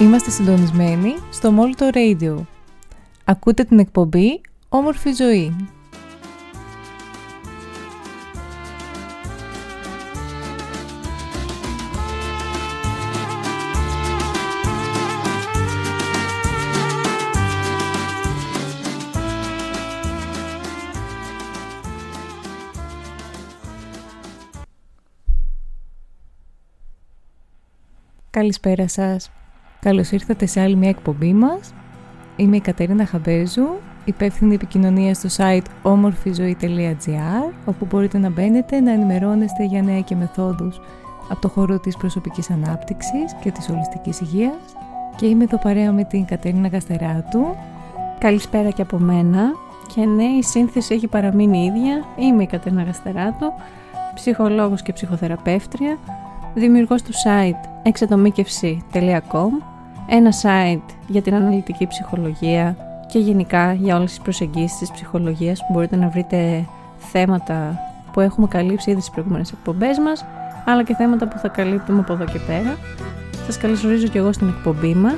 Είμαστε συντονισμένοι στο Molto Radio. Ακούτε την εκπομπή Όμορφη Ζωή. Καλησπέρα σας. Καλώς ήρθατε σε άλλη μια εκπομπή μας. Είμαι η Κατερίνα Χαμπέζου, υπεύθυνη επικοινωνία στο site όμορφηζωή.gr όπου μπορείτε να μπαίνετε να ενημερώνεστε για νέα και μεθόδους από το χώρο της προσωπικής ανάπτυξης και της ολιστικής υγείας και είμαι εδώ παρέα με την Κατερίνα Καστεράτου. Καλησπέρα και από μένα και ναι η σύνθεση έχει παραμείνει ίδια. Είμαι η Κατερίνα Καστεράτου, ψυχολόγος και ψυχοθεραπεύτρια δημιουργός του site εξατομίκευση.com ένα site για την αναλυτική ψυχολογία και γενικά για όλες τις προσεγγίσεις της ψυχολογίας που μπορείτε να βρείτε θέματα που έχουμε καλύψει ήδη στις προηγούμενες εκπομπές μας αλλά και θέματα που θα καλύπτουμε από εδώ και πέρα. Σας καλωσορίζω και εγώ στην εκπομπή μας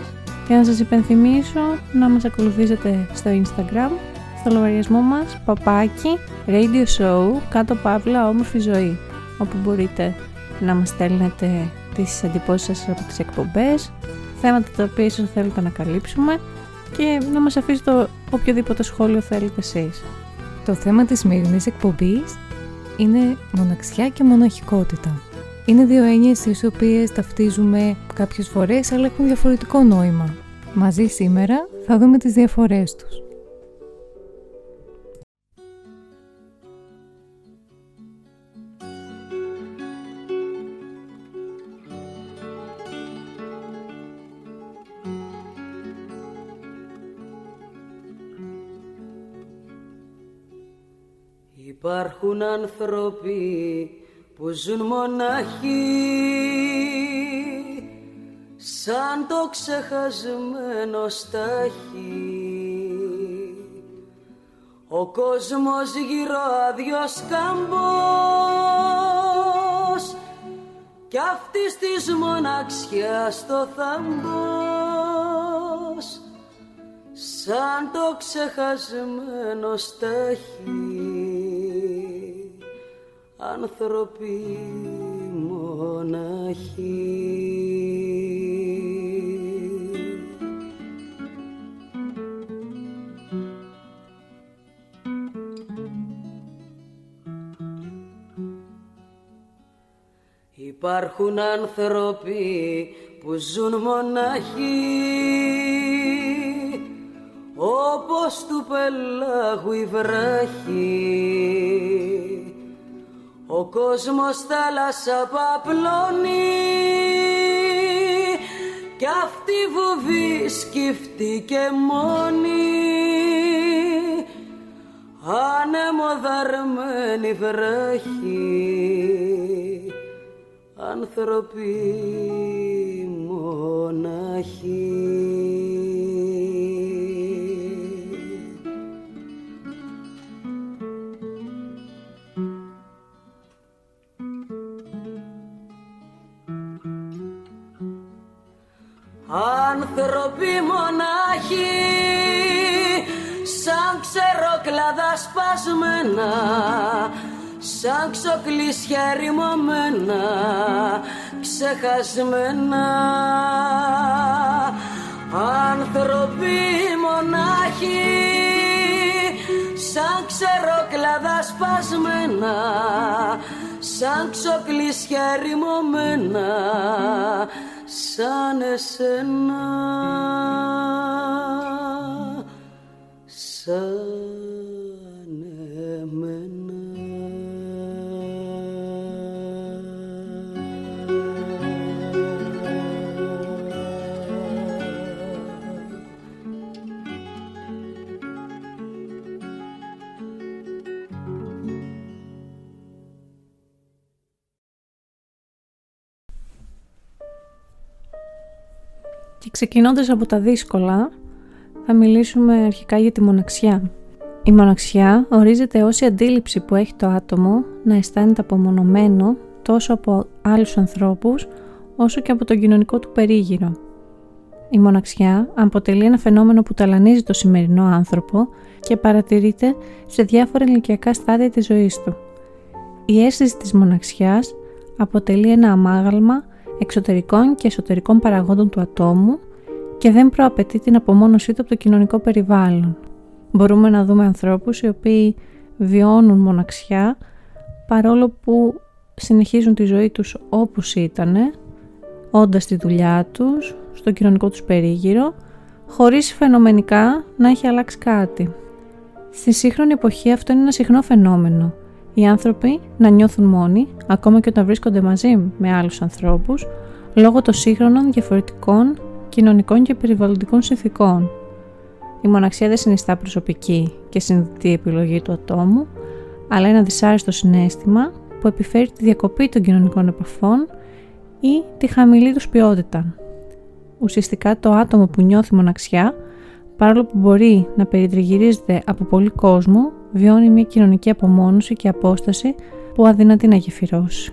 και να σας υπενθυμίσω να μας ακολουθήσετε στο Instagram στο λογαριασμό μας παπάκι radio show κάτω παύλα όμορφη ζωή όπου μπορείτε να μας στέλνετε τις εντυπώσεις σας από τις εκπομπές, θέματα τα οποία ίσως θέλετε να καλύψουμε και να μας αφήσετε οποιοδήποτε σχόλιο θέλετε εσείς. Το θέμα της σημερινής εκπομπής είναι μοναξιά και μοναχικότητα. Είναι δύο έννοιες τις οποίες ταυτίζουμε κάποιες φορές αλλά έχουν διαφορετικό νόημα. Μαζί σήμερα θα δούμε τις διαφορές τους. Υπάρχουν άνθρωποι που ζουν μονάχοι σαν το ξεχασμένο στάχι. Ο κόσμος γύρω αδειός καμπός κι αυτής της μοναξιάς το θαμπός σαν το ξεχασμένο στάχι άνθρωποι μοναχοί. Υπάρχουν άνθρωποι που ζουν μοναχοί όπως του πελάγου η βράχη ο κόσμος θάλασσα παπλώνει κι αυτή βουβή σκυφτεί μόνη. Ανεμοδαρμένη βράχη άνθρωποι μοναχοί Άνθρωποι μονάχοι σαν ξεροκλάδα σπασμένα σαν ξοκλήσια ρημωμένα ξεχασμένα. Άνθρωποι μονάχοι σαν ξεροκλάδα σπασμένα σαν ξοκλήσια ρημωμένα σαν εσένα. Σαν εμένα Και ξεκινώντας από τα δύσκολα, θα μιλήσουμε αρχικά για τη μοναξιά. Η μοναξιά ορίζεται ως η αντίληψη που έχει το άτομο να αισθάνεται απομονωμένο τόσο από άλλους ανθρώπους όσο και από τον κοινωνικό του περίγυρο. η μοναξιά αποτελεί ένα φαινόμενο που ταλανίζει το σημερινό άνθρωπο και παρατηρείται σε διάφορα ηλικιακά στάδια της ζωής του. Η αίσθηση της μοναξιάς αποτελεί ένα αμάγαλμα εξωτερικών και εσωτερικών παραγόντων του ατόμου και δεν προαπαιτεί την απομόνωσή του από το κοινωνικό περιβάλλον. Μπορούμε να δούμε ανθρώπους οι οποίοι βιώνουν μοναξιά παρόλο που συνεχίζουν τη ζωή τους όπως ήταν, όντας τη δουλειά τους, στο κοινωνικό τους περίγυρο, χωρίς φαινομενικά να έχει αλλάξει κάτι. Στη σύγχρονη εποχή αυτό είναι ένα συχνό φαινόμενο. Οι άνθρωποι να νιώθουν μόνοι, ακόμα και όταν βρίσκονται μαζί με άλλους ανθρώπους, λόγω των σύγχρονων διαφορετικών κοινωνικών και περιβαλλοντικών συνθήκων. Η μοναξία δεν συνιστά προσωπική και συνδετή επιλογή του ατόμου, αλλά ένα δυσάρεστο συνέστημα που επιφέρει τη διακοπή των κοινωνικών επαφών ή τη χαμηλή τους ποιότητα. Ουσιαστικά το άτομο που νιώθει μοναξιά, παρόλο που μπορεί να περιτριγυρίζεται από πολύ κόσμο, βιώνει μια κοινωνική απομόνωση και απόσταση που αδυνατεί να γεφυρώσει.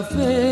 μια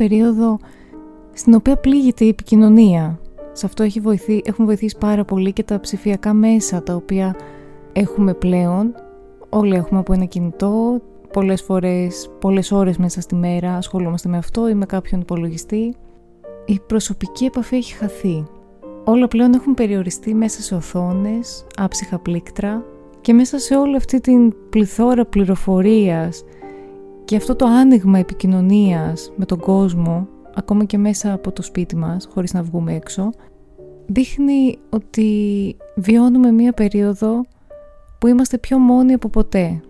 περίοδο στην οποία πλήγεται η επικοινωνία. Σε αυτό έχει βοηθεί, έχουν βοηθήσει πάρα πολύ και τα ψηφιακά μέσα τα οποία έχουμε πλέον. Όλοι έχουμε από ένα κινητό, πολλές φορές, πολλές ώρες μέσα στη μέρα ασχολούμαστε με αυτό ή με κάποιον υπολογιστή. η προσωπική επαφή έχει χαθεί. Όλα πλέον έχουν περιοριστεί μέσα σε οθόνες, άψυχα πλήκτρα και μέσα σε όλη αυτή την πληθώρα πληροφορίας και αυτό το άνοιγμα επικοινωνίας με τον κόσμο, ακόμα και μέσα από το σπίτι μας, χωρίς να βγούμε έξω, δείχνει ότι βιώνουμε μία περίοδο που είμαστε πιο μόνοι από ποτέ.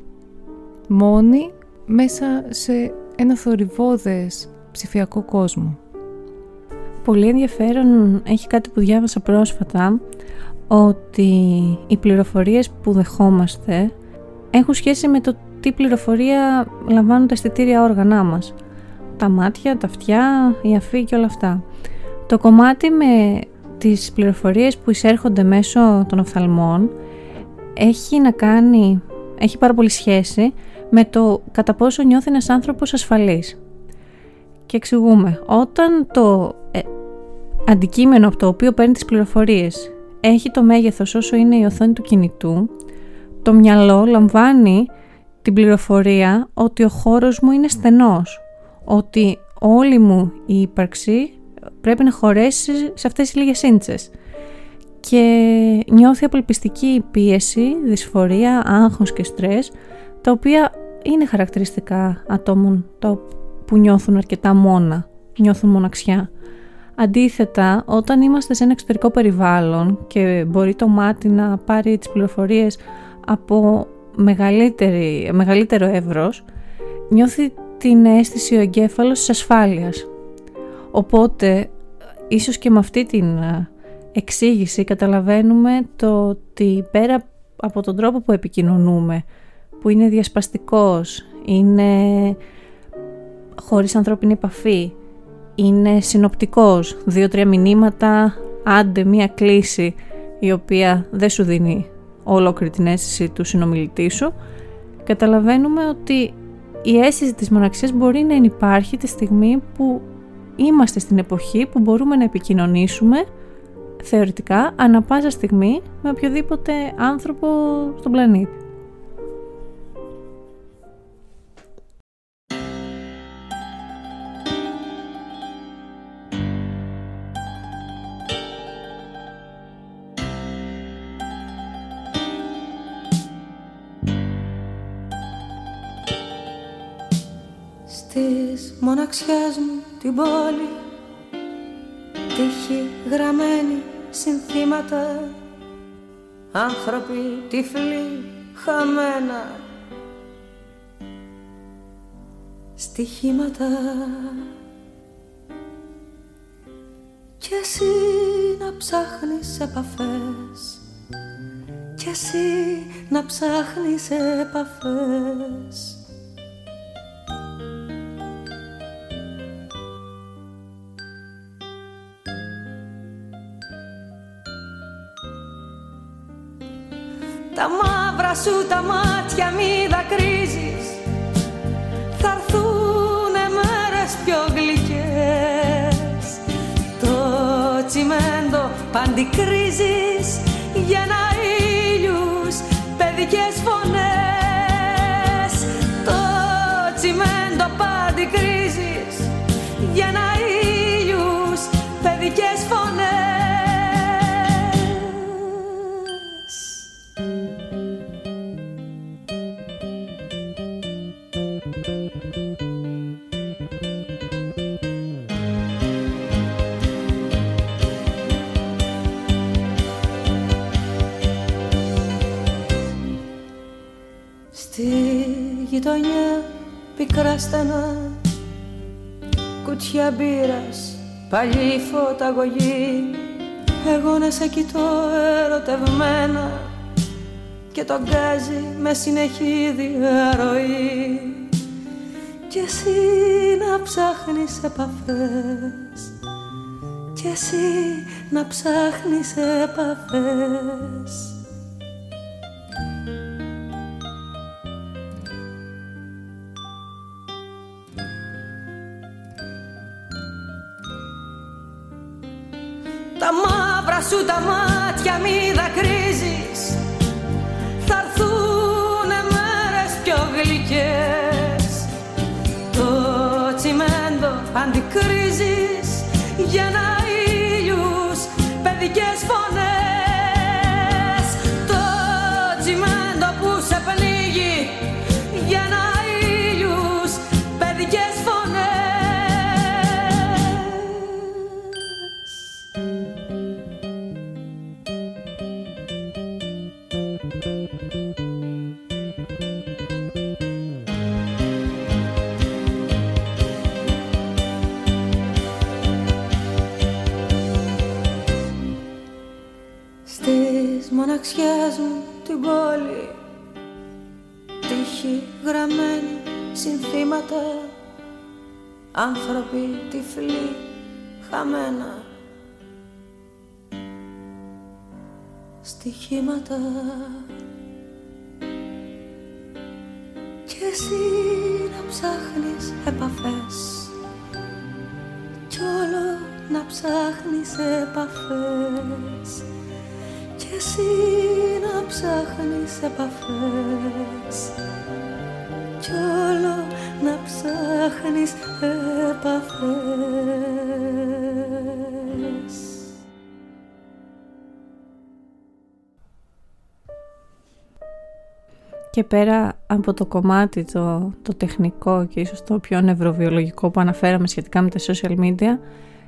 Μόνοι μέσα σε ένα θορυβόδες ψηφιακό κόσμο. Πολύ ενδιαφέρον έχει κάτι που διάβασα πρόσφατα ότι οι πληροφορίες που δεχόμαστε έχουν σχέση με το τι πληροφορία λαμβάνουν τα αισθητήρια όργανά μας. Τα μάτια, τα αυτιά, η αφή και όλα αυτά. Το κομμάτι με τις πληροφορίες που εισέρχονται μέσω των οφθαλμών έχει να κάνει, έχει πάρα πολύ σχέση με το κατά πόσο νιώθει ένας άνθρωπος ασφαλής. Και εξηγούμε, όταν το ε, αντικείμενο από το οποίο παίρνει τις πληροφορίες έχει το μέγεθος όσο είναι η οθόνη του κινητού, το μυαλό λαμβάνει την πληροφορία ότι ο χώρος μου είναι στενός, ότι όλη μου η ύπαρξη πρέπει να χωρέσει σε αυτές τις λίγες ίντσες και νιώθει απελπιστική πίεση, δυσφορία, άγχος και στρες τα οποία είναι χαρακτηριστικά ατόμων που νιώθουν αρκετά μόνα, νιώθουν μοναξιά. Αντίθετα, όταν είμαστε σε ένα εξωτερικό περιβάλλον και μπορεί το μάτι να πάρει τις πληροφορίες από μεγαλύτερο εύρος, νιώθει την αίσθηση ο εγκέφαλος της ασφάλειας. Οπότε, ίσως και με αυτή την εξήγηση καταλαβαίνουμε το ότι πέρα από τον τρόπο που επικοινωνούμε, που είναι διασπαστικός, είναι χωρίς ανθρώπινη επαφή, είναι συνοπτικός, δύο-τρία μηνύματα, άντε μία κλίση η οποία δεν σου δίνει ολόκληρη την αίσθηση του συνομιλητή σου, καταλαβαίνουμε ότι η αίσθηση της μοναξίας μπορεί να υπάρχει τη στιγμή που είμαστε στην εποχή που μπορούμε να επικοινωνήσουμε θεωρητικά ανα πάσα στιγμή με οποιοδήποτε άνθρωπο στον πλανήτη. Μοναξιάς μου την πόλη. Τύχη γραμμένη συνθήματα. Άνθρωποι τυφλοί χαμένα. Στοιχήματα. Κι εσύ να ψάχνεις επαφές. Κι εσύ να ψάχνεις επαφές Τα μαύρα σου τα μάτια μη δακρύζεις. Θα έρθουνε μέρες πιο γλυκές. Το τσιμέντο παντικρίζεις Για να ήλιους παιδικές φωνές πικρά στενά Κουτιά μπύρας, παλιή φωταγωγή. Εγώ να σε κοιτώ ερωτευμένα Και τον γκάζι με συνεχή διαρροή Κι εσύ να ψάχνεις επαφές Κι εσύ να ψάχνεις επαφές Τύχη γραμμένη συνθήματα. Άνθρωποι τυφλοί χαμένα. Στοιχήματα. Και εσύ να ψάχνεις επαφές. Κι όλο να ψάχνεις επαφές. Και εσύ να ψάχνεις επαφές κι όλο να ψάχνεις επαφές. Και πέρα από το κομμάτι το, το τεχνικό και ίσως το πιο νευροβιολογικό που αναφέραμε σχετικά με τα social media,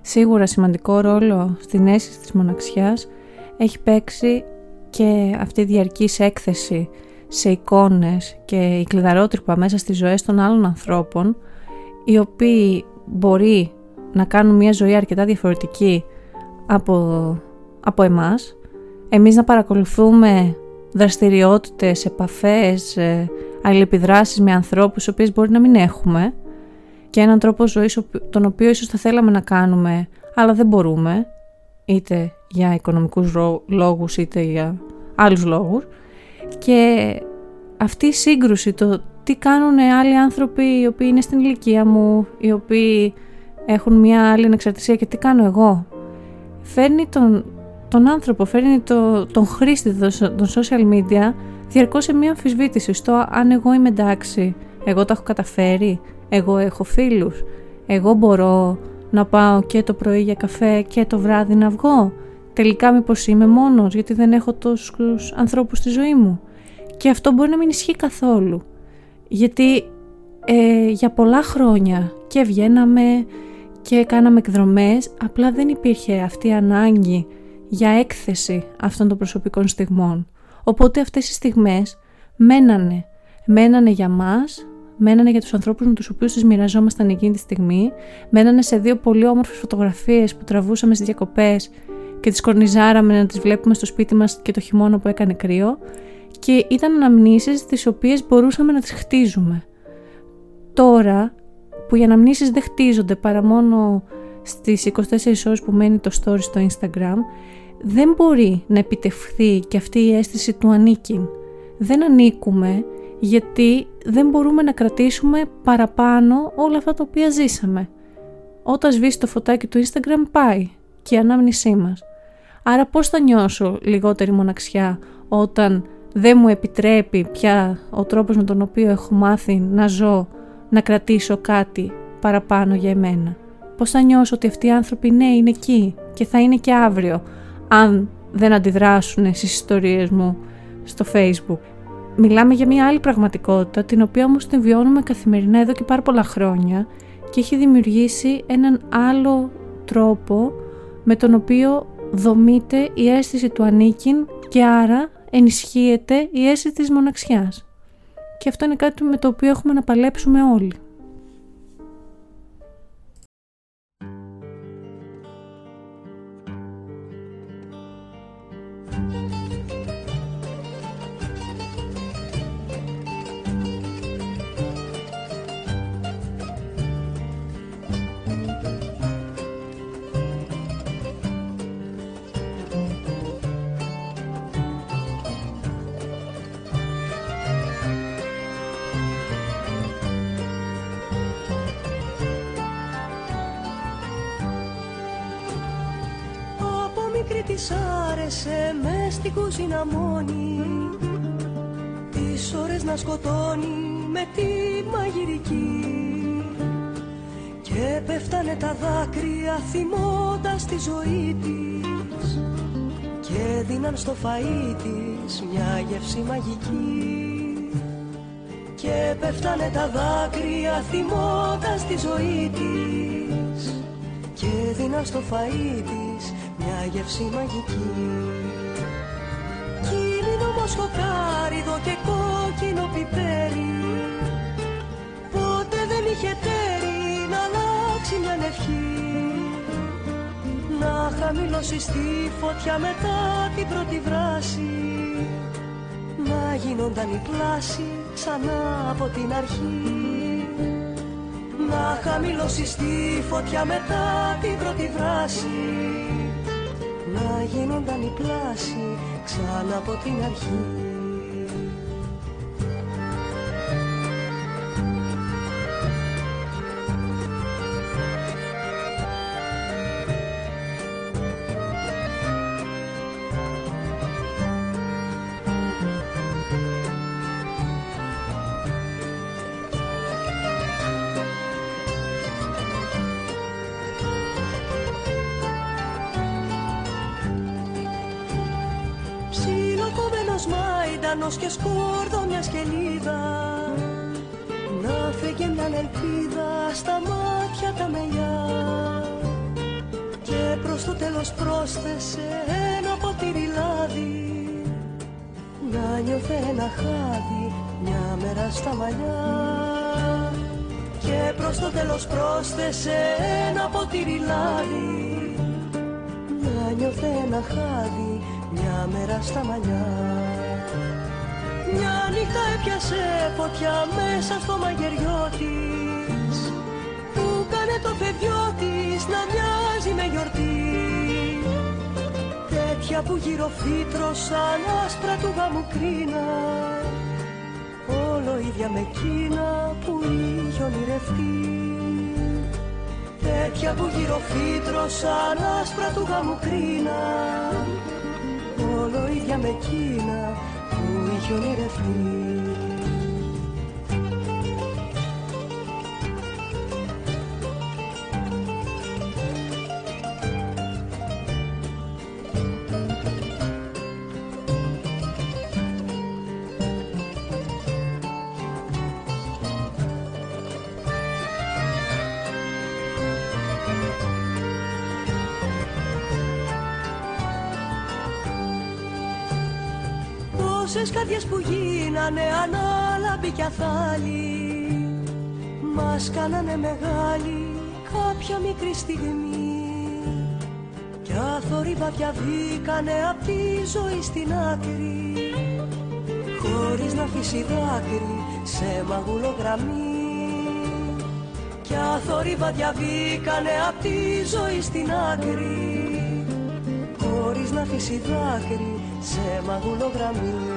σίγουρα σημαντικό ρόλο στην αίσθηση της μοναξιάς έχει παίξει και αυτή η διαρκής έκθεση σε εικόνες και η κλειδαρότρυπα μέσα στις ζωές των άλλων ανθρώπων οι οποίοι μπορεί να κάνουν μια ζωή αρκετά διαφορετική από, από εμάς. Εμείς να παρακολουθούμε δραστηριότητες, επαφές, ε, αλληλεπιδράσεις με ανθρώπους οποίες μπορεί να μην έχουμε και έναν τρόπο ζωής τον οποίο ίσως θα θέλαμε να κάνουμε αλλά δεν μπορούμε είτε για οικονομικούς λόγους είτε για άλλους λόγους και αυτή η σύγκρουση, το τι κάνουν άλλοι άνθρωποι οι οποίοι είναι στην ηλικία μου, οι οποίοι έχουν μια άλλη ανεξαρτησία και τι κάνω εγώ φέρνει τον, τον άνθρωπο, φέρνει το, τον χρήστη των social media διαρκώς σε μια αμφισβήτηση στο αν εγώ είμαι εντάξει, εγώ τα έχω καταφέρει, εγώ έχω φίλους, εγώ μπορώ να πάω και το πρωί για καφέ και το βράδυ να βγω. Τελικά μήπως είμαι μόνος γιατί δεν έχω τόσους ανθρώπους στη ζωή μου. Και αυτό μπορεί να μην ισχύει καθόλου. Γιατί ε, για πολλά χρόνια και βγαίναμε και κάναμε εκδρομές, απλά δεν υπήρχε αυτή η ανάγκη για έκθεση αυτών των προσωπικών στιγμών. Οπότε αυτές οι στιγμές μένανε. Μένανε για μας, μένανε για τους ανθρώπους με τους οποίους τις μοιραζόμασταν εκείνη τη στιγμή, μένανε σε δύο πολύ όμορφες φωτογραφίες που τραβούσαμε στις διακοπές και τις κορνιζάραμε να τις βλέπουμε στο σπίτι μας και το χειμώνα που έκανε κρύο και ήταν αναμνήσεις τις οποίες μπορούσαμε να τις χτίζουμε. Τώρα που οι αναμνήσεις δεν χτίζονται παρά μόνο στις 24 ώρες που μένει το story στο Instagram, δεν μπορεί να επιτευχθεί και αυτή η αίσθηση του ανήκειν. Δεν ανήκουμε γιατί δεν μπορούμε να κρατήσουμε παραπάνω όλα αυτά τα οποία ζήσαμε. Όταν σβήσει το φωτάκι του Instagram πάει και η ανάμνησή μας. Άρα πώς θα νιώσω λιγότερη μοναξιά όταν δεν μου επιτρέπει πια ο τρόπος με τον οποίο έχω μάθει να ζω, να κρατήσω κάτι παραπάνω για εμένα. Πώς θα νιώσω ότι αυτοί οι άνθρωποι ναι είναι εκεί και θα είναι και αύριο αν δεν αντιδράσουν στις ιστορίες μου στο facebook μιλάμε για μια άλλη πραγματικότητα, την οποία όμως την βιώνουμε καθημερινά εδώ και πάρα πολλά χρόνια και έχει δημιουργήσει έναν άλλο τρόπο με τον οποίο δομείται η αίσθηση του ανήκειν και άρα ενισχύεται η αίσθηση της μοναξιάς. Και αυτό είναι κάτι με το οποίο έχουμε να παλέψουμε όλοι. Ζωή της και δίναν στο φαΐ της μια γεύση μαγική. Και πέφτανε τα δάκρυα θυμώντας τη ζωή της και δίναν στο φαΐ της μια γεύση μαγική. Κίνηνο μοσχοκάριδο και κόκκινο πιπέρι Ποτέ δεν είχε τέρι να αλλάξει μια ευχή να χαμηλώσει στη φωτιά μετά την πρώτη βράση. Να γίνονταν η πλάση ξανά από την αρχή. Να χαμηλώσει στη φωτιά μετά την πρώτη βράση. Να γίνονταν η πλάση ξανά από την αρχή και σκόρδο μια σκελίδα. Να φύγει μια ελπίδα στα μάτια τα μελιά. Και προς το τέλος πρόσθεσε ένα ποτήρι λάδι. Να νιώθε ένα χάδι μια μέρα στα μαλλιά. Και προς το τέλος πρόσθεσε ένα ποτήρι λάδι. Να νιώθε ένα χάδι μια μέρα στα μαλλιά. μια νύχτα έπιασε φωτιά μέσα στο μαγειριό της. Που κάνε το φεδιό της να μοιάζει με γιορτή. Τέτοια που γύρω σαν άσπρα του γάμου κρίνα. Όλο ίδια με εκείνα που είχε ονειρευτεί Τέτοια που γύρω σαν άσπρα του γάμου κρίνα. Όλο ίδια με εκείνα που είχε ονειρευτεί Τόσες καρδιές που γίνανε ανάλαμπη κι αθάλη Μας κάνανε μεγάλη κάποια μικρή στιγμή. Κι αθόρυβα διαβήκανε απ' τη ζωή στην άκρη Χωρίς να αφήσει δάκρυ σε μαγουλογραμμή Κι αθόρυβα διαβήκανε απ' τη ζωή στην άκρη Χωρίς να αφήσει δάκρυ σε μαγουλογραμμή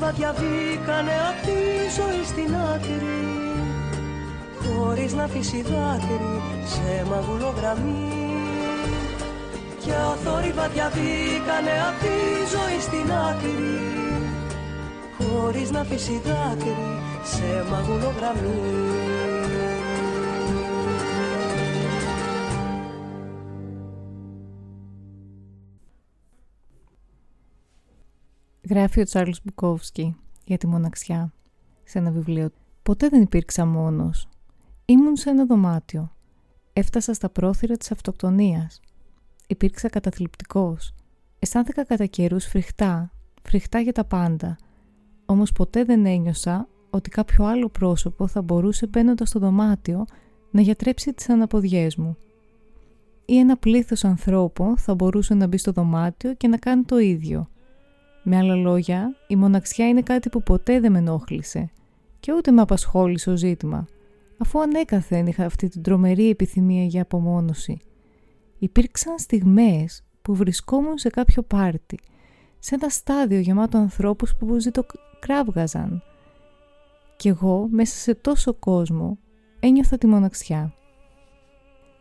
θόρυβα διαβήκανε απ' τη ζωή στην άκρη χωρίς να αφήσει δάκρυ σε μαγουλογραμμή. Κι αθόρυβα διαβήκανε απ' τη ζωή στην άκρη χωρίς να αφήσει δάκρυ σε μαγουλογραμμή Γράφει ο Τσάρλς Μπουκόφσκι για τη μοναξιά σε ένα βιβλίο. Ποτέ δεν υπήρξα μόνος. Ήμουν σε ένα δωμάτιο. Έφτασα στα πρόθυρα της αυτοκτονίας. Υπήρξα καταθλιπτικός. Αισθάνθηκα κατά καιρούς φρικτά, φρικτά για τα πάντα. Όμως ποτέ δεν ένιωσα ότι κάποιο άλλο πρόσωπο θα μπορούσε μπαίνοντας στο δωμάτιο να γιατρέψει τις αναποδιές μου. Ή ένα πλήθος ανθρώπων θα μπορούσε να μπει στο δωμάτιο και να κάνει το ίδιο – με άλλα λόγια, η μοναξιά είναι κάτι που ποτέ δεν με ενόχλησε και ούτε με απασχόλησε ο ζήτημα, αφού ανέκαθεν είχα αυτή την τρομερή επιθυμία για απομόνωση. Υπήρξαν στιγμές που βρισκόμουν σε κάποιο πάρτι, σε ένα στάδιο γεμάτο ανθρώπους που κράβγαζαν. Κι εγώ μέσα σε τόσο κόσμο ένιωθα τη μοναξιά.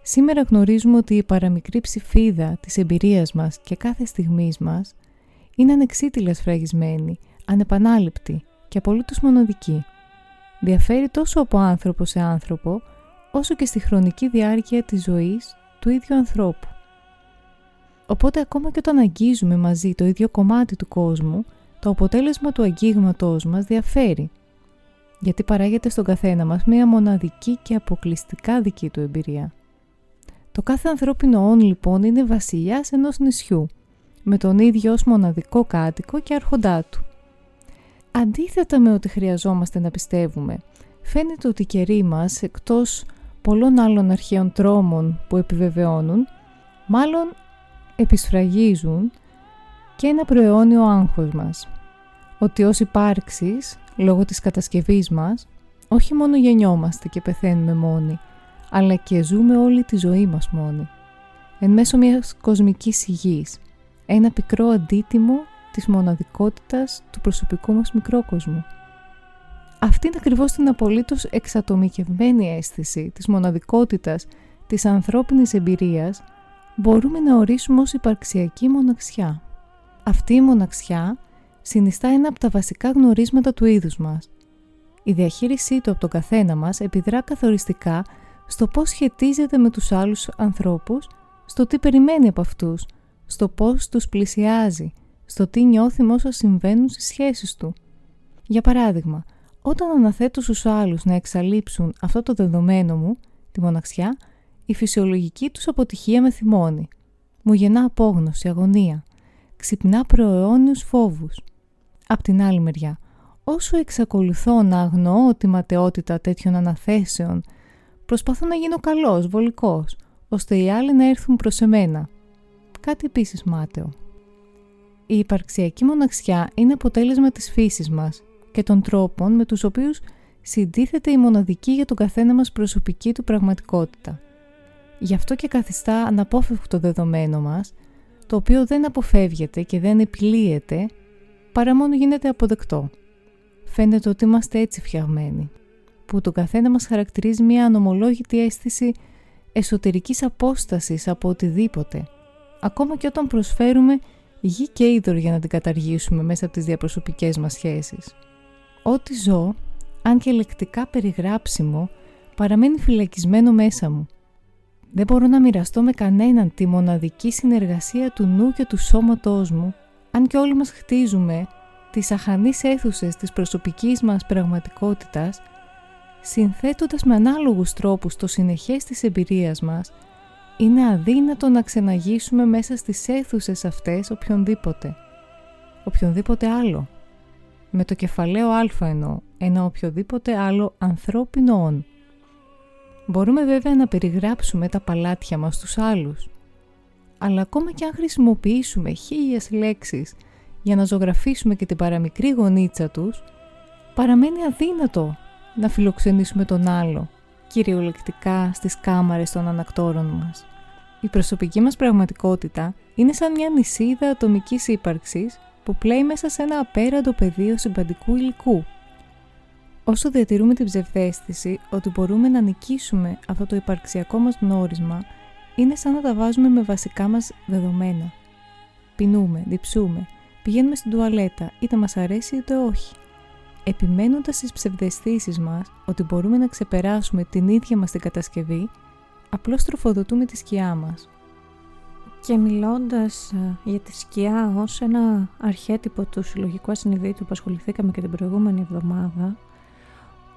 Σήμερα γνωρίζουμε ότι η παραμικρή ψηφίδα της εμπειρίας μας και κάθε στιγμής μας είναι ανεξίτηλα σφραγισμένη ανεπανάληπτη και απολύτως μοναδική. Διαφέρει τόσο από άνθρωπο σε άνθρωπο, όσο και στη χρονική διάρκεια της ζωής του ίδιου ανθρώπου. Οπότε ακόμα και όταν αγγίζουμε μαζί το ίδιο κομμάτι του κόσμου, το αποτέλεσμα του αγγίγματός μας διαφέρει, γιατί παράγεται στον καθένα μας μία μοναδική και αποκλειστικά δική του εμπειρία. Το κάθε ανθρώπινο όν λοιπόν είναι βασιλιάς ενός νησιού, με τον ίδιο ως μοναδικό κάτοικο και αρχοντά του. Αντίθετα με ότι χρειαζόμαστε να πιστεύουμε, φαίνεται ότι οι καιροί μας, εκτός πολλών άλλων αρχαίων τρόμων που επιβεβαιώνουν, μάλλον επισφραγίζουν και ένα προαιώνιο άγχος μας. Ότι ως υπάρξεις, λόγω της κατασκευής μας, όχι μόνο γεννιόμαστε και πεθαίνουμε μόνοι, αλλά και ζούμε όλη τη ζωή μας μόνοι. Εν μέσω μιας κοσμικής υγιής, ένα πικρό αντίτιμο της μοναδικότητας του προσωπικού μας μικρόκοσμου. Αυτή είναι ακριβώς την απολύτως εξατομικευμένη αίσθηση της μοναδικότητας της ανθρώπινης εμπειρίας μπορούμε να ορίσουμε ως υπαρξιακή μοναξιά. Αυτή η μοναξιά συνιστά ένα από τα βασικά γνωρίσματα του είδους μας. Η διαχείρισή του από τον καθένα μας επιδρά καθοριστικά στο πώς σχετίζεται με τους άλλους ανθρώπους, στο τι περιμένει από αυτούς, στο πώς τους πλησιάζει, στο τι νιώθει με όσα συμβαίνουν στις σχέσεις του. Για παράδειγμα, όταν αναθέτω στους άλλους να εξαλείψουν αυτό το δεδομένο μου, τη μοναξιά, η φυσιολογική τους αποτυχία με θυμώνει. Μου γεννά απόγνωση, αγωνία. Ξυπνά προαιώνιους φόβους. Απ' την άλλη μεριά, όσο εξακολουθώ να αγνοώ τη ματαιότητα τέτοιων αναθέσεων, προσπαθώ να γίνω καλός, βολικός, ώστε οι άλλοι να έρθουν προς εμένα. Κάτι επίσης μάταιο. Η υπαρξιακή μοναξιά είναι αποτέλεσμα της φύσης μας και των τρόπων με τους οποίους συντίθεται η μοναδική για τον καθένα μας προσωπική του πραγματικότητα. Γι' αυτό και καθιστά αναπόφευκτο δεδομένο μας, το οποίο δεν αποφεύγεται και δεν επιλύεται, παρά μόνο γίνεται αποδεκτό. Φαίνεται ότι είμαστε έτσι φτιαγμένοι, που τον καθένα μας χαρακτηρίζει μια ανομολόγητη αίσθηση εσωτερικής απόστασης από οτιδήποτε, ακόμα και όταν προσφέρουμε γη και είδωρ για να την καταργήσουμε μέσα από τις διαπροσωπικές μας σχέσεις. Ό,τι ζω, αν και λεκτικά περιγράψιμο, παραμένει φυλακισμένο μέσα μου. Δεν μπορώ να μοιραστώ με κανέναν τη μοναδική συνεργασία του νου και του σώματός μου, αν και όλοι μας χτίζουμε τις αχανείς αίθουσες της προσωπικής μας πραγματικότητας, συνθέτοντας με ανάλογους τρόπους το συνεχές της εμπειρίας μας, είναι αδύνατο να ξεναγήσουμε μέσα στις αίθουσες αυτές οποιονδήποτε. Οποιονδήποτε άλλο με το κεφαλαίο α εννοώ, ένα οποιοδήποτε άλλο ανθρώπινο όν. Μπορούμε βέβαια να περιγράψουμε τα παλάτια μας στους άλλους, αλλά ακόμα και αν χρησιμοποιήσουμε χίλιες λέξεις για να ζωγραφίσουμε και την παραμικρή γονίτσα τους, παραμένει αδύνατο να φιλοξενήσουμε τον άλλο, κυριολεκτικά στις κάμαρες των ανακτόρων μας. Η προσωπική μας πραγματικότητα είναι σαν μια νησίδα ατομικής ύπαρξης που πλέει μέσα σε ένα απέραντο πεδίο συμπαντικού υλικού. Όσο διατηρούμε την ψευδέστηση ότι μπορούμε να νικήσουμε αυτό το υπαρξιακό μας γνώρισμα, είναι σαν να τα βάζουμε με βασικά μας δεδομένα. Πεινούμε, διψούμε, πηγαίνουμε στην τουαλέτα, είτε μας αρέσει είτε όχι. Επιμένοντας στις ψευδεστήσεις μας ότι μπορούμε να ξεπεράσουμε την ίδια μας την κατασκευή, απλώς τροφοδοτούμε τη σκιά μας. Και μιλώντας ε, για τη σκιά ως ένα αρχέτυπο του συλλογικού ασυνειδήτου που ασχοληθήκαμε και την προηγούμενη εβδομάδα,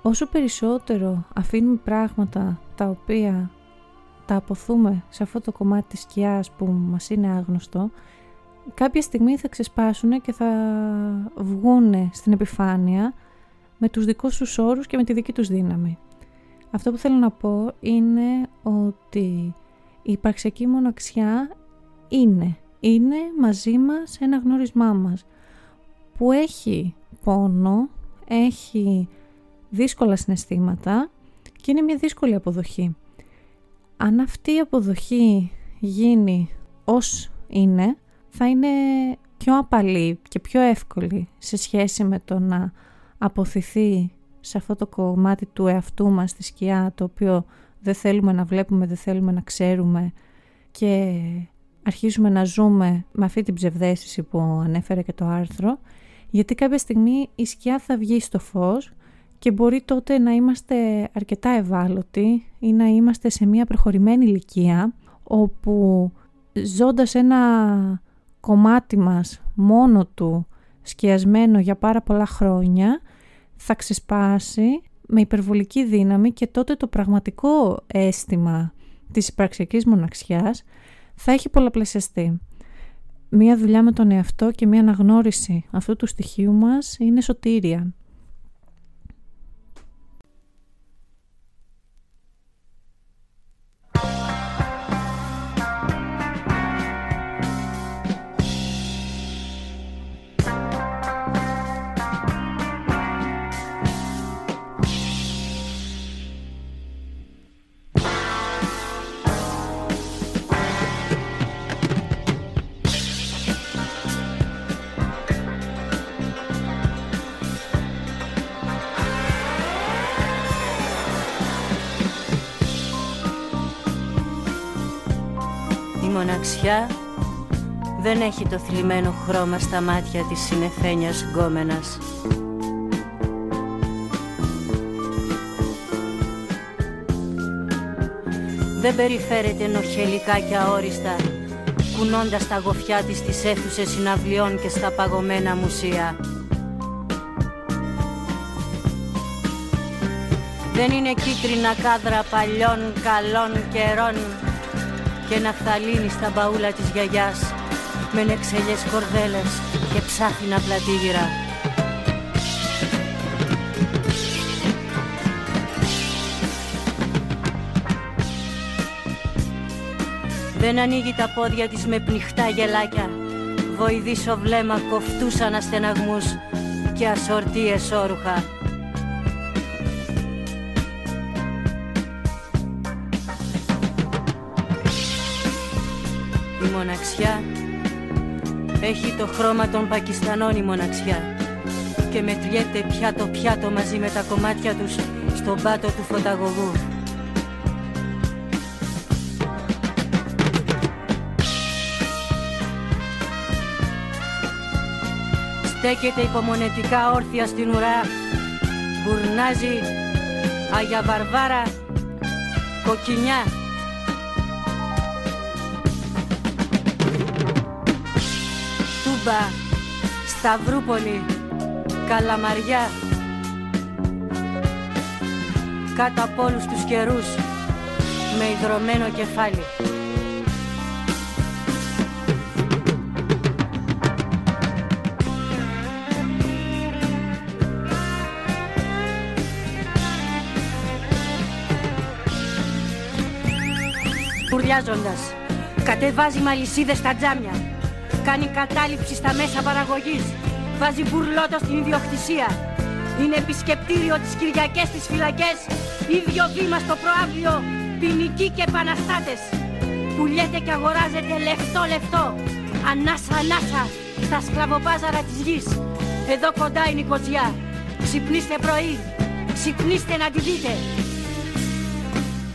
όσο περισσότερο αφήνουμε πράγματα τα οποία τα αποθούμε σε αυτό το κομμάτι της σκιάς που μας είναι άγνωστο, κάποια στιγμή θα ξεσπάσουν και θα βγουν στην επιφάνεια με τους δικούς τους όρους και με τη δική τους δύναμη. Αυτό που θέλω να πω είναι ότι η υπαρξιακή μοναξιά είναι. Είναι μαζί μας ένα γνώρισμά μας που έχει πόνο, έχει δύσκολα συναισθήματα και είναι μια δύσκολη αποδοχή. Αν αυτή η αποδοχή γίνει ως είναι, θα είναι πιο απαλή και πιο εύκολη σε σχέση με το να αποθηθεί σε αυτό το κομμάτι του εαυτού μας στη σκιά το οποίο δεν θέλουμε να βλέπουμε, δεν θέλουμε να ξέρουμε και αρχίζουμε να ζούμε με αυτή την ψευδέστηση που ανέφερε και το άρθρο, Γιατί κάποια στιγμή η σκιά θα βγει στο φως και μπορεί τότε να είμαστε αρκετά ευάλωτοι ή να είμαστε σε μια προχωρημένη ηλικία όπου ζώντας ένα κομμάτι μας μόνο του σκιασμένο για πάρα πολλά χρόνια θα ξεσπάσει με υπερβολική δύναμη και τότε το πραγματικό αίσθημα της υπαρξιακής μοναξιάς θα έχει πολλαπλασιαστεί. Μία δουλειά με τον εαυτό και μία αναγνώριση αυτού του στοιχείου μας είναι σωτήρια. Μοναξιά δεν έχει το θλιμμένο χρώμα στα μάτια της συνεφένιας γκόμενας. Δεν περιφέρεται νοχελικά και αόριστα, κουνώντας τα γοφιά της στις αίθουσες συναυλιών και στα παγωμένα μουσεία. Δεν είναι κίτρινα κάδρα παλιών καλών καιρών και ναφθαλίνη στα μπαούλα της γιαγιάς με νεξελιές κορδέλες και ψάφινα πλατήγυρα. Δεν ανοίγει τα πόδια της με πνιχτά γελάκια Βοηδήσω βλέμμα κοφτούσαν αστεναγμούς και ασορτίες όρουχα μοναξιά Έχει το χρώμα των Πακιστανών η μοναξιά. Και μετριέται πια το πιάτο μαζί με τα κομμάτια τους Στον πάτο του φωταγωγού. Στέκεται υπομονετικά όρθια στην ουρά. Μπουρνάζει Αγια Βαρβάρα Κοκκινιά Τούμπα, Σταυρούπολη, Καλαμαριά κάτω από όλους τους καιρούς με ιδρωμένο κεφάλι. Κουρλιάζοντας, κατεβάζει μαλισίδες στα τζάμια Κάνει κατάληψη στα μέσα παραγωγής. Βάζει μπουρλότο στην ιδιοκτησία. Είναι επισκεπτήριο τις Κυριακές στις φυλακές. Ίδιο βήμα στο προάβλιο. Ποινικοί και επαναστάτες. Πουλιέται και αγοράζεται λεφτό λεφτό. Ανάσα ανάσα στα σκλαβοπάζαρα της γης. Εδώ κοντά είναι η κοτζιά. Ξυπνήστε πρωί. Ξυπνήστε να τη δείτε.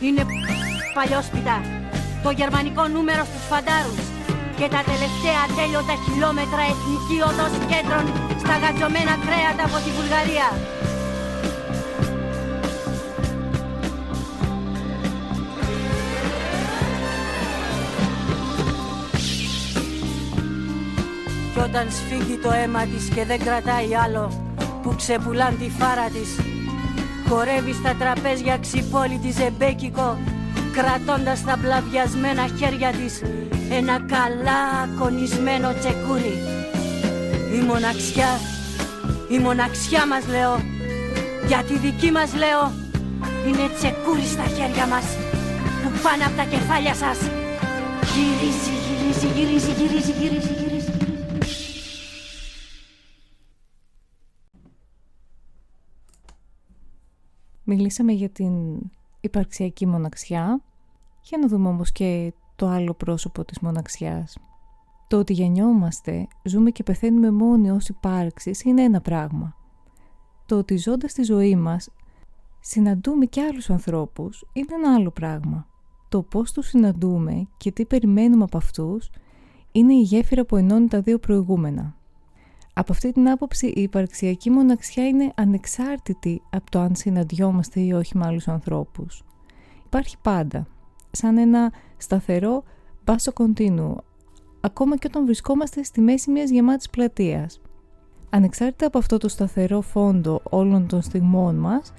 Είναι παλιόσπιτα. Το γερμανικό νούμερο στους φαντάρους και τα τελευταία τέλειωτα χιλιόμετρα εθνική οδός κέντρων στα γατζωμένα κρέατα από τη Βουλγαρία. Κι όταν σφίγγει το αίμα της και δεν κρατάει άλλο που ξεπουλάν τη φάρα της χορεύει στα τραπέζια ξυπόλυτη ζεμπέκικο κρατώντας τα μπλαβιασμένα χέρια της ένα καλά κονισμένο τσεκούρι. Η μοναξιά, η μοναξιά μας λέω, για τη δική μας λέω, είναι τσεκούρι στα χέρια μας που πάνε από τα κεφάλια σας. Γυρίζει, γυρίζει, γυρίζει, γυρίζει, γυρίζει, γυρίζει. Μιλήσαμε για την υπαρξιακή μοναξιά. Για να δούμε όμως και το άλλο πρόσωπο της μοναξιάς. Το ότι γεννιόμαστε, ζούμε και πεθαίνουμε μόνοι ως υπάρξεις είναι ένα πράγμα. Το ότι ζώντας τη ζωή μας συναντούμε και άλλους ανθρώπους είναι ένα άλλο πράγμα. Το πώς τους συναντούμε και τι περιμένουμε από αυτούς είναι η γέφυρα που ενώνει τα δύο προηγούμενα. Από αυτή την άποψη η υπαρξιακή μοναξιά είναι ανεξάρτητη από το αν συναντιόμαστε ή όχι με άλλους ανθρώπους. Υπάρχει πάντα, σαν ένα σταθερό πάσο κοντίνου, ακόμα και όταν βρισκόμαστε στη μέση μιας γεμάτης πλατείας. Ανεξάρτητα από αυτό το σταθερό φόντο όλων των στιγμών μας,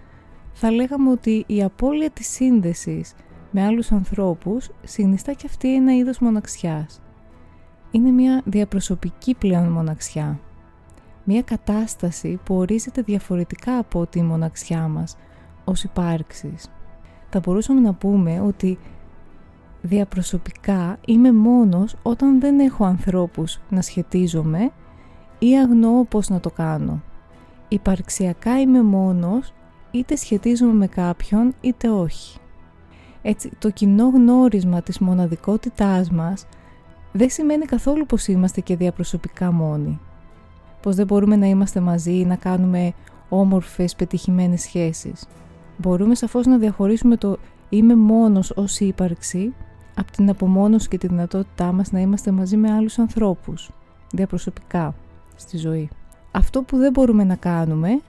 θα λέγαμε ότι η απώλεια της σύνδεσης με άλλους ανθρώπους συνιστά και αυτή ένα είδος μοναξιάς. Είναι μια διαπροσωπική πλέον μοναξιά. Μια κατάσταση που ορίζεται διαφορετικά από τη μοναξιά μας ως υπάρξης. Θα μπορούσαμε να πούμε ότι διαπροσωπικά είμαι μόνος όταν δεν έχω ανθρώπους να σχετίζομαι ή αγνοώ πώς να το κάνω. Υπαρξιακά είμαι μόνος είτε σχετίζομαι με κάποιον είτε όχι. Έτσι, το κοινό γνώρισμα της μοναδικότητάς μας δεν σημαίνει καθόλου πως είμαστε και διαπροσωπικά μόνοι. Πως δεν μπορούμε να είμαστε μαζί ή να κάνουμε όμορφες, πετυχημένες σχέσεις. Μπορούμε σαφώς να διαχωρίσουμε το «είμαι μόνος ως ύπαρξη» από την απομόνωση και τη δυνατότητά μας να είμαστε μαζί με άλλους ανθρώπους, διαπροσωπικά, στη ζωή. Αυτό που δεν μπορούμε να κάνουμε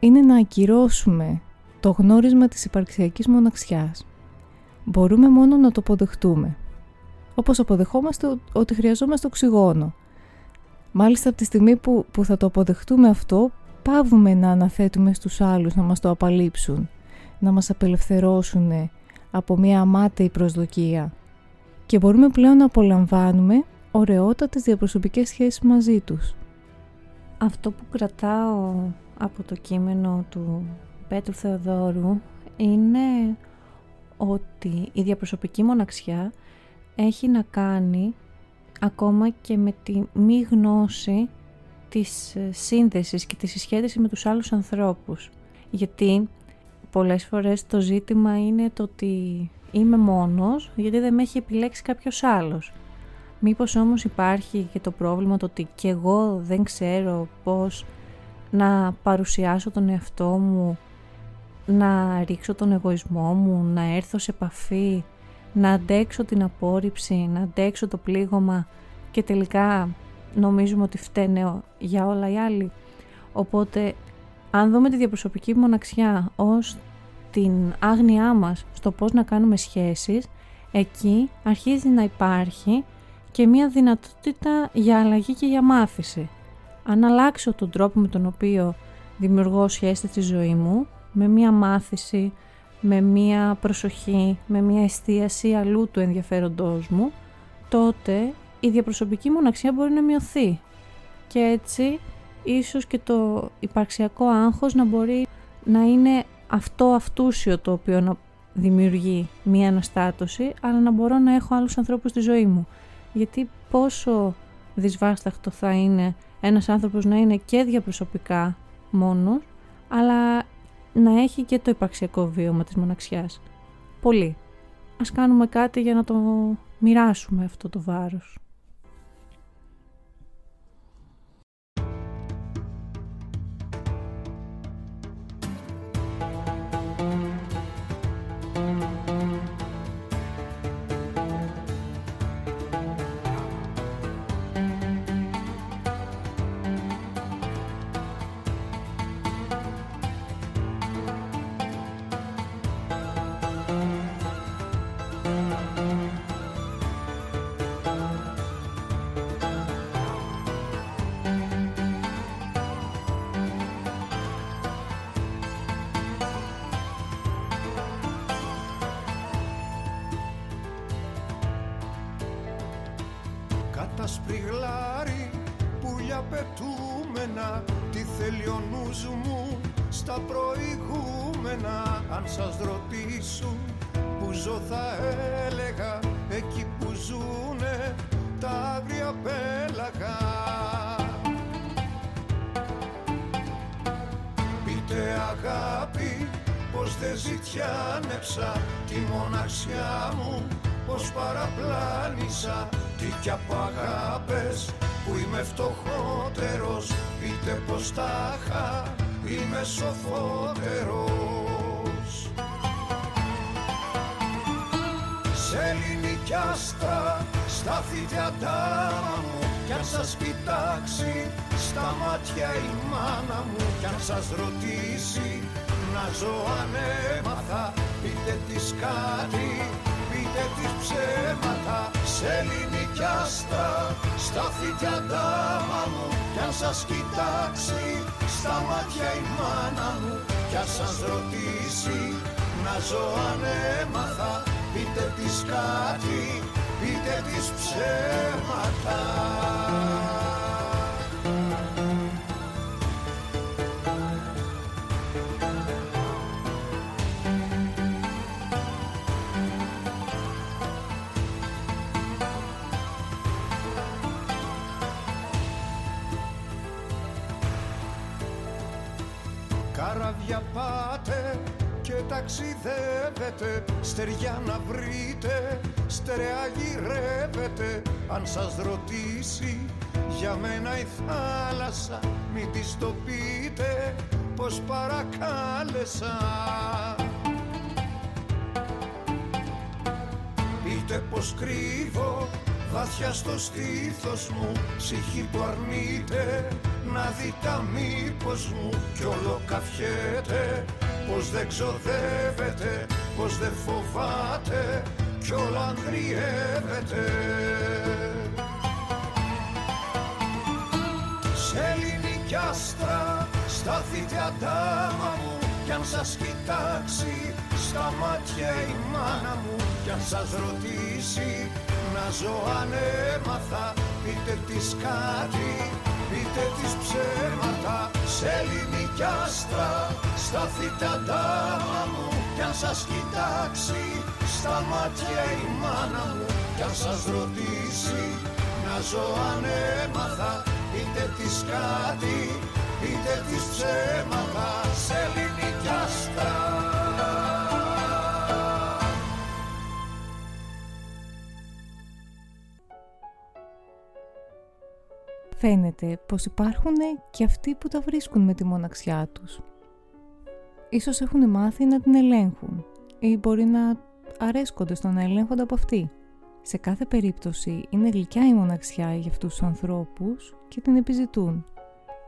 είναι να ακυρώσουμε το γνώρισμα της υπαρξιακής μοναξιάς. Μπορούμε μόνο να το αποδεχτούμε. Όπως αποδεχόμαστε ότι χρειαζόμαστε οξυγόνο. Μάλιστα από τη στιγμή που, που θα το αποδεχτούμε αυτό, πάβουμε να αναθέτουμε στους άλλους να μας το απαλείψουν, να μας απελευθερώσουν από μια αμάταιη προσδοκία και μπορούμε πλέον να απολαμβάνουμε ωραιότατες διαπροσωπικές σχέσεις μαζί τους. Αυτό που κρατάω από το κείμενο του Πέτρου Θεοδόρου είναι ότι η διαπροσωπική μοναξιά έχει να κάνει ακόμα και με τη μη γνώση της ε, σύνδεσης και της συσχέτισης με τους άλλους ανθρώπους. Γιατί πολλές φορές το ζήτημα είναι το ότι είμαι μόνος γιατί δεν με έχει επιλέξει κάποιος άλλος. Μήπως όμως υπάρχει και το πρόβλημα το ότι και εγώ δεν ξέρω πώς να παρουσιάσω τον εαυτό μου, να ρίξω τον εγωισμό μου, να έρθω σε επαφή, να αντέξω την απόρριψη, να αντέξω το πλήγωμα και τελικά νομίζουμε ότι φταίνε για όλα οι άλλοι. Οπότε αν δούμε τη διαπροσωπική μοναξιά ως την άγνοιά μας στο πώς να κάνουμε σχέσεις, εκεί αρχίζει να υπάρχει και μια δυνατότητα για αλλαγή και για μάθηση αν αλλάξω τον τρόπο με τον οποίο δημιουργώ σχέση στη ζωή μου, με μία μάθηση, με μία προσοχή, με μία εστίαση αλλού του ενδιαφέροντός μου, τότε η διαπροσωπική μοναξία μπορεί να μειωθεί. Και έτσι ίσως και το υπαρξιακό άγχος να μπορεί να είναι αυτό αυτούσιο το οποίο να δημιουργεί μία αναστάτωση, αλλά να μπορώ να έχω άλλους ανθρώπους στη ζωή μου. Γιατί πόσο δυσβάσταχτο θα είναι ένας άνθρωπος να είναι και διαπροσωπικά μόνος, αλλά να έχει και το υπαρξιακό βίωμα της μοναξιάς. Πολύ. Ας κάνουμε κάτι για να το μοιράσουμε αυτό το βάρος. θα έλεγα εκεί που ζουνε τα άγρια πέλαγα Πείτε αγάπη πως δεν ζητιάνεψα τη μοναξιά μου πως παραπλάνησα τι κι από αγάπες που είμαι φτωχότερος πείτε πως τάχα είμαι σοφότερος. άστρα στα φυτιά μου. Κι αν σας κοιτάξει στα μάτια η μάνα μου. Κι αν σας ρωτήσει να ζω ανέμαθα πείτε της κάτι πείτε της ψέματα. Σε ελληνική άστρα στα φυτιά μου. Κι αν σας κοιτάξει στα μάτια η μάνα μου. Κι αν σας ρωτήσει να ζω ανέμαθα πείτε της κάτι πείτε της ψέματα ταξιδεύετε Στεριά να βρείτε, στερεά γυρεύετε. Αν σας ρωτήσει για μένα η θάλασσα Μην της το πείτε πως παρακάλεσα. Πείτε πως κρύβω Βαθιά στο στήθος μου ψυχή που αρνείται να δει τα μήπως μου κι όλο καφιέται πως δεν ξοδεύεται, πως δεν φοβάται κι όλα αγριεύεται. Σε ελληνική άστρα σταθείτε αντάμα μου κι αν σας κοιτάξει στα μάτια η μάνα μου κι αν σας ρωτήσει να ζω αν έμαθα πείτε της κάτι πείτε της ψέματα σε ελληνική άστρα σταθείτε αντάμα μου. Κι αν σας κοιτάξει στα μάτια η μάνα μου κι αν σας ρωτήσει να ζω αν έμαθα πείτε της κάτι πείτε της ψέματα Φαίνεται πως υπάρχουν και αυτοί που τα βρίσκουν με τη μοναξιά τους. Ίσως έχουν μάθει να την ελέγχουν ή μπορεί να αρέσκονται στο να ελέγχονται από αυτή. Σε κάθε περίπτωση είναι γλυκιά η μοναξιά για αυτούς τους ανθρώπους και την επιζητούν.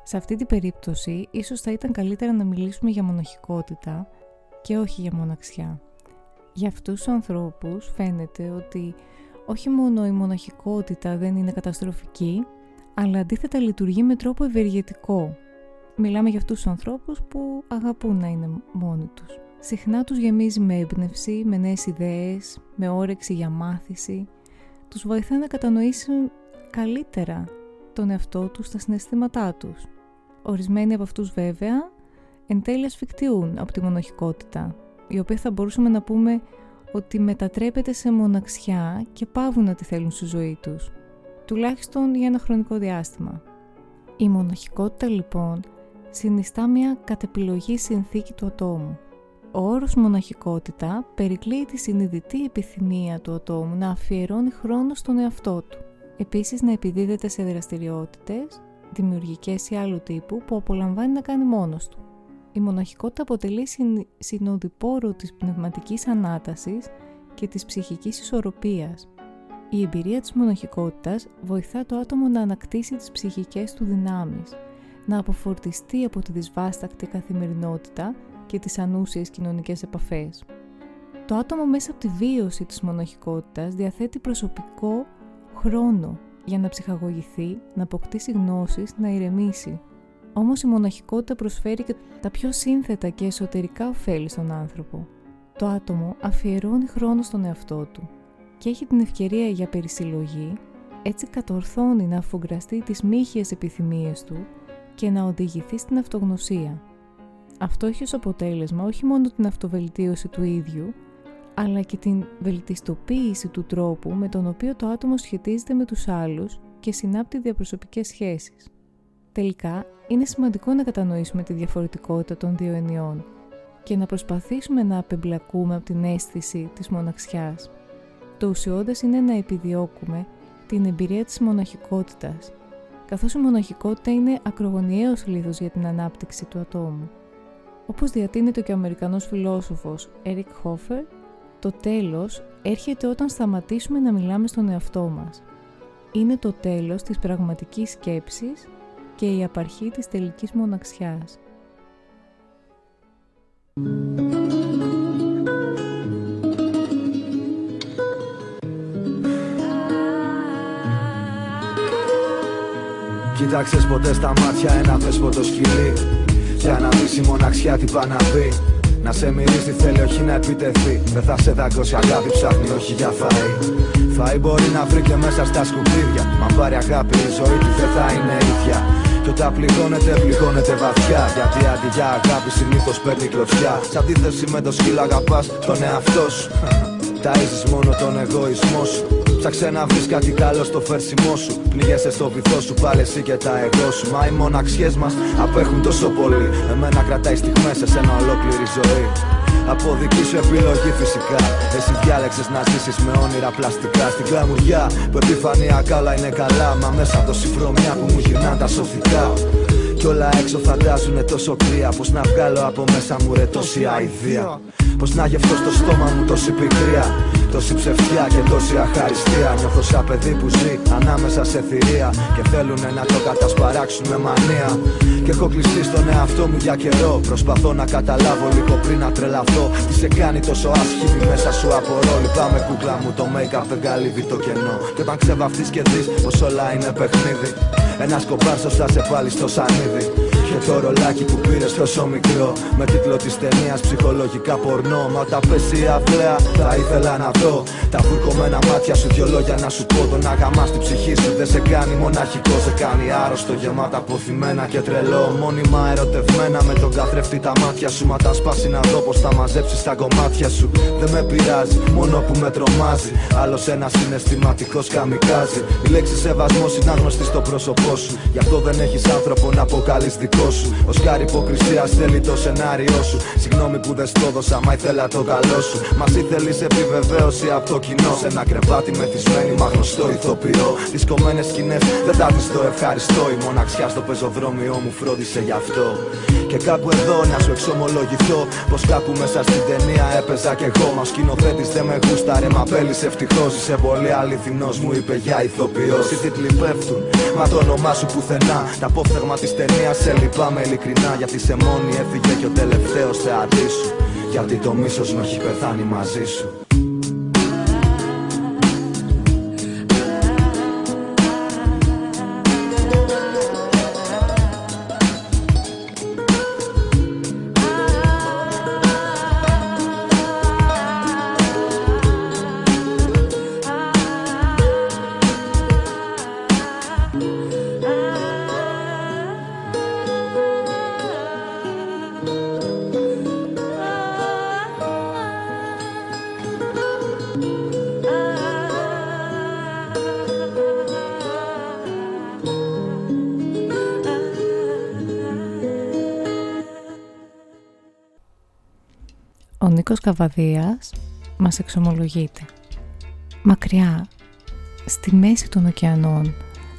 Σε αυτή την περίπτωση ίσως θα ήταν καλύτερα να μιλήσουμε για μοναχικότητα και όχι για μοναξιά. Για αυτούς τους ανθρώπους φαίνεται ότι όχι μόνο η μοναχικότητα δεν είναι καταστροφική, αλλά αντίθετα λειτουργεί με τρόπο ευεργετικό. Μιλάμε για αυτούς τους ανθρώπους που αγαπούν να είναι μόνοι τους. Συχνά τους γεμίζει με έμπνευση, με νέες ιδέες, με όρεξη για μάθηση. Τους βοηθά να κατανοήσουν καλύτερα τον εαυτό τους, τα συναισθήματά τους. Ορισμένοι από αυτούς βέβαια εν τέλει ασφικτιούν από τη μοναχικότητα, η οποία θα μπορούσαμε να πούμε ότι μετατρέπεται σε μοναξιά και πάβουν να τη θέλουν στη ζωή τους τουλάχιστον για ένα χρονικό διάστημα. Η μοναχικότητα λοιπόν συνιστά μια κατεπιλογή συνθήκη του ατόμου. Ο όρος μοναχικότητα περικλείει τη συνειδητή επιθυμία του ατόμου να αφιερώνει χρόνο στον εαυτό του. Επίσης να επιδίδεται σε δραστηριότητες, δημιουργικές ή άλλου τύπου που απολαμβάνει να κάνει μόνος του. Η μοναχικότητα αποτελεί συνοδοιπόρο της πνευματικής ανάτασης και της ψυχικής ισορροπίας η εμπειρία της μοναχικότητας βοηθά το άτομο να ανακτήσει τις ψυχικές του δυνάμεις, να αποφορτιστεί από τη δυσβάστακτη καθημερινότητα και τις ανούσιες κοινωνικές επαφές. Το άτομο μέσα από τη βίωση της μοναχικότητας διαθέτει προσωπικό χρόνο για να ψυχαγωγηθεί, να αποκτήσει γνώσεις, να ηρεμήσει. Όμως η μοναχικότητα προσφέρει και τα πιο σύνθετα και εσωτερικά ωφέλη στον άνθρωπο. Το άτομο αφιερώνει χρόνο στον εαυτό του, και έχει την ευκαιρία για περισυλλογή, έτσι κατορθώνει να αφουγκραστεί τις μύχιες επιθυμίες του και να οδηγηθεί στην αυτογνωσία. Αυτό έχει ως αποτέλεσμα όχι μόνο την αυτοβελτίωση του ίδιου, αλλά και την βελτιστοποίηση του τρόπου με τον οποίο το άτομο σχετίζεται με τους άλλους και συνάπτει διαπροσωπικές σχέσεις. Τελικά, είναι σημαντικό να κατανοήσουμε τη διαφορετικότητα των δύο ενιών και να προσπαθήσουμε να απεμπλακούμε από την αίσθηση της μοναξιάς. Το ουσιώδες είναι να επιδιώκουμε την εμπειρία της μοναχικότητας, καθώς η μοναχικότητα είναι ακρογωνιαίος λίθος για την ανάπτυξη του ατόμου. Όπως διατείνεται και ο Αμερικανός φιλόσοφος Eric Hoffer, το τέλος έρχεται όταν σταματήσουμε να μιλάμε στον εαυτό μας. Είναι το τέλος της πραγματικής σκέψης και η απαρχή της τελικής μοναξιάς. Κοίταξες ποτέ στα μάτια ένα δέσποτο σκυλί Για να δεις η μοναξιά τι πάει να πει Να σε μυρίζει θέλει όχι να επιτεθεί Δεν θα σε δαγκώσει αγάπη ψάχνει όχι για φαΐ Φαΐ μπορεί να βρει και μέσα στα σκουπίδια Μα πάρει αγάπη η ζωή του δεν θα είναι ίδια κι όταν πληγώνεται, πληγώνεται βαθιά. Γιατί αντί για αγάπη συνήθως παίρνει κλωτσιά. Σε αντίθεση με το σκύλο, αγαπάς τον εαυτό σου. Ταΐζεις μόνο τον εγωισμό σου. Ψάξε να βρεις κάτι καλό στο φέρσιμό σου. Πνίγεσαι στο βυθό σου πάλι εσύ και τα εγώ σου. Μα οι μοναξιές μας απέχουν τόσο πολύ. Εμένα κρατάει στιγμές σε ένα ολόκληρη ζωή. Από δική σου επιλογή φυσικά. Εσύ διάλεξες να ζήσεις με όνειρα πλαστικά. Στην κλαμουριά που επιφανειακά όλα είναι καλά. Μα μέσα από το συμφρομιά που μου γυρνά τα σωθικά Κι όλα έξω φαντάζουνε τόσο κρύα Πως να βγάλω από μέσα μου ρε τόση αηδία. Πως να γευτώ στο στόμα μου τόση πικρία. Τόση ψευτιά και τόση αχαριστία. Νιώθω σαν παιδί που ζει ανάμεσα σε θηρία Και θέλουνε να το κατασπαράξουν με μανία. Και έχω κλειστεί στον εαυτό μου για καιρό. Προσπαθώ να καταλάβω λίγο πριν να τρελαθώ. Τι σε κάνει τόσο άσχημη μέσα σου απορώ. Λυπάμαι κούκλα μου το make-up δεν καλύβει το κενό. Και όταν ξεβαφτείς και δεις πως όλα είναι παιχνίδι Ένα κομπάρσος θα σε πάλι στο σανίδι. Και το ρολάκι που πήρες τόσο μικρό. Με τίτλο της ταινίας ψυχολογικά πορνό. Μα όταν πέσει η αυλαία θα ήθελα να δω Τα βουρκωμένα μάτια σου. Δυο λόγια να σου πω Τον αγαμά στην ψυχή σου. Δεν σε κάνει μοναχικό Σε κάνει άρρωστο. Γεμάτα αποθυμένα και τρελό. Μόνιμα ερωτευμένα με τον καθρέφτη τα μάτια σου. Μα τα σπάσει να δω πως θα μαζέψεις τα κομμάτια σου. Δεν με πειράζει μόνο που με τρομάζει. Άλλος ένας συναισθηματικός καμικάζει Η λέξη σεβασμός είναι άγνωστη στο πρόσωπό σου Γι' αυτό δεν έχεις άνθρωπο να αποκαλείς δικό σου. Ο σκάρι υποκρισίας θέλει το σενάριό σου. Συγγνώμη που δεν στο δώσα, μα ήθελα το καλό σου. Μας ήθελες επιβεβαίωση από το κοινό. Σε ένα κρεβάτι μεθυσμένη, μα γνωστό ηθοποιό. Τις κομμένες σκηνές δεν τα το ευχαριστώ. Η μοναξιά στο πεζοδρόμιο μου φρόντισε γι' αυτό. Και κάπου εδώ να σου εξομολογηθώ Πως κάπου μέσα στην ταινία έπαιζα κι εγώ Μα σκηνοθέτης δεν με γούστα ρε μα πέλης ευτυχώς Είσαι πολύ αληθινός μου είπε για ηθοποιός Οι τίτλοι πέφτουν μα το όνομά σου πουθενά. Τα απόφθεγμα της ταινίας σε λυπάμαι ειλικρινά Γιατί σε μόνη έφυγε και ο τελευταίος θεατής σου. Γιατί το μίσος μου έχει πεθάνει μαζί σου Νίκος Καβαδίας μας εξομολογείται. Μακριά, στη μέση των ωκεανών,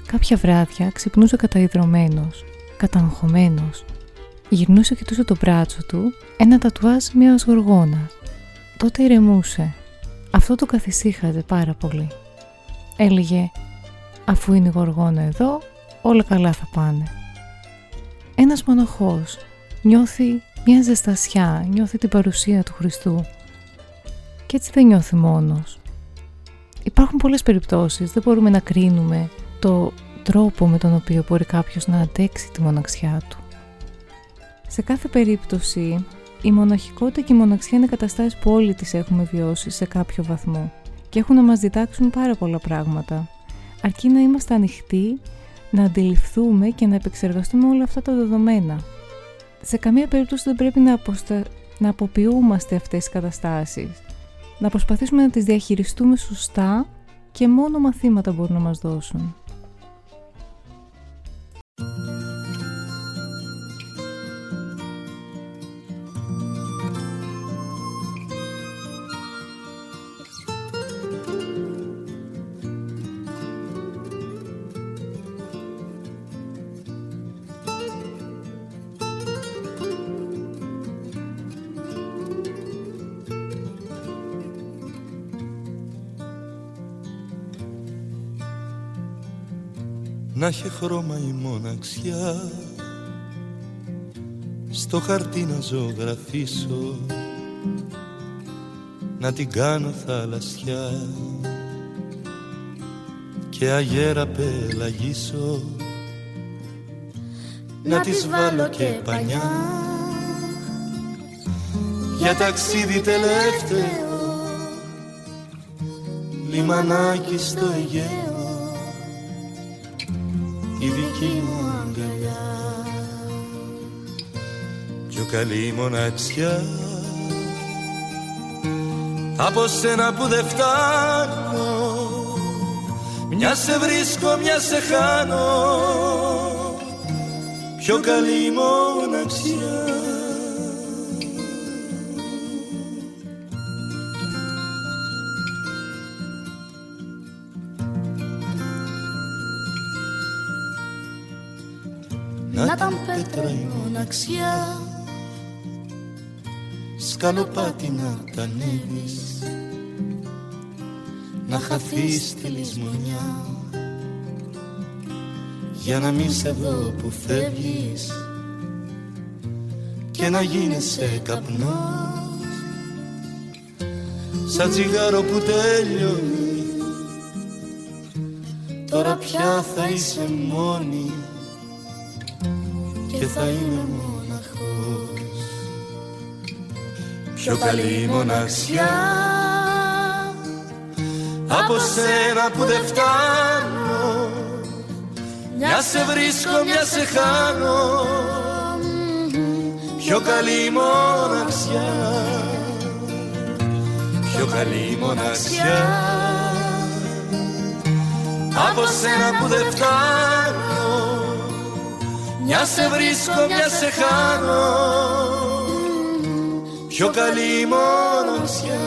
κάποια βράδια ξυπνούσε καταϊδρωμένος, καταγχωμένος. Γυρνούσε και τόσο το μπράτσο του ένα τατουάζ μιας γοργόνας. Τότε ηρεμούσε. Αυτό το καθησύχαζε πάρα πολύ. Έλεγε «Αφού είναι η γοργόνα εδώ, όλα καλά θα πάνε». Ένας μοναχός νιώθει μια ζεστασιά, νιώθει την παρουσία του Χριστού και έτσι δεν νιώθει μόνος. Υπάρχουν πολλές περιπτώσεις, δεν μπορούμε να κρίνουμε το τρόπο με τον οποίο μπορεί κάποιος να αντέξει τη μοναξιά του. Σε κάθε περίπτωση, η μοναχικότητα και η μοναξιά είναι καταστάσεις που όλοι τις έχουμε βιώσει σε κάποιο βαθμό και έχουν να μας διδάξουν πάρα πολλά πράγματα. Αρκεί να είμαστε ανοιχτοί, να αντιληφθούμε και να επεξεργαστούμε όλα αυτά τα δεδομένα σε καμία περίπτωση δεν πρέπει να, αποστα... να αποποιούμαστε αυτές τις καταστάσεις. Να προσπαθήσουμε να τις διαχειριστούμε σωστά και μόνο μαθήματα μπορούν να μας δώσουν. Να έχει χρώμα η μοναξιά. Στο χαρτί να ζωγραφίσω να την κάνω θαλασσιά. Και αγέρα πελαγίσω να της βάλω και πανιά. για ταξίδι τελευταίο λιμανάκι στο Αιγαίο. η δική μου αγκαλιά. Πιο καλή μοναξιά. Από σένα που δεν φτάνω. Μια σε βρίσκω, μια σε χάνω. Πιο καλή μοναξιά Να ήταν πέτρα η μοναξιά. Σκαλοπάτι να τα ανέβεις. Να χαθείς στη λησμονιά. Για να μην σε δω που φεύγεις. Και να γίνεσαι καπνός. Σαν τσιγάρο που τέλειωνε. Τώρα πια θα είσαι μόνη. και θα είμαι μοναχός. Πιο καλή μοναξιά από σένα που δεν φτάνω. Μια σε βρίσκω, μια σε χάνω. Πιο καλή μοναξιά. Πιο καλή μοναξιά. Από σένα που δεν φτάνω Μια σε βρίσκω, μια σε χάνω. Πιο καλή μοναξιά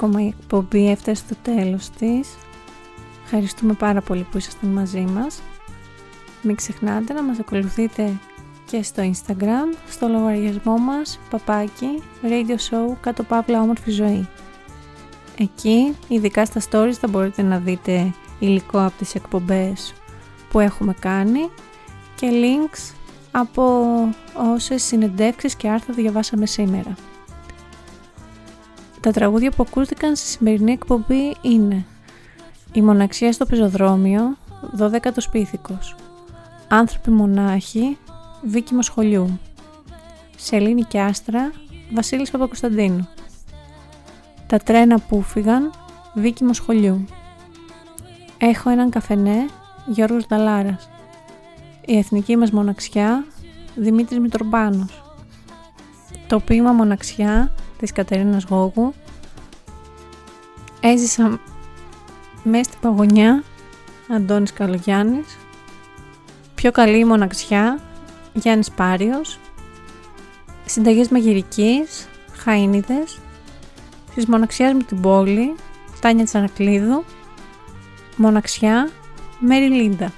Μία ακόμα εκπομπή έφτασε στο τέλος της. Ευχαριστούμε πάρα πολύ που ήσασταν μαζί μας. Μην ξεχνάτε να μας ακολουθείτε και στο Instagram, στο λογαριασμό μας, παπάκι, radio show, κάτω παύλα όμορφη ζωή. Εκεί, ειδικά στα stories, θα μπορείτε να δείτε υλικό από τις εκπομπές που έχουμε κάνει και links από όσες συνεντεύξεις και άρθρα διαβάσαμε σήμερα. Τα τραγούδια που ακούστηκαν στη σημερινή εκπομπή είναι «Η μοναξιά στο πεζοδρόμιο», «Δωδέκατος πίθηκος», «Άνθρωποι μονάχοι», Βίκη Μοσχολιού, «Σελήνη και Άστρα», Βασίλης Παπακοσταντίνου, «Τα τρένα που φύγαν», Βίκη Μοσχολιού, «Έχω έναν καφενέ», Γιώργος Δαλάρας, «Η εθνική μας μοναξιά», Δημήτρης Μητροπάνος, «Το ποίημα μοναξιά», της Κατερίνας Γόγου. Έζησα μέσα στην παγωνιά Αντώνης Καλογιάννης. Πιο καλή μοναξιά Γιάννης Πάριος. Συνταγές μαγειρικής Χαΐνιδες. Της μοναξιάς με την πόλη Τάνια Τσανακλείδου. Μοναξιά Μέρι Λίντα.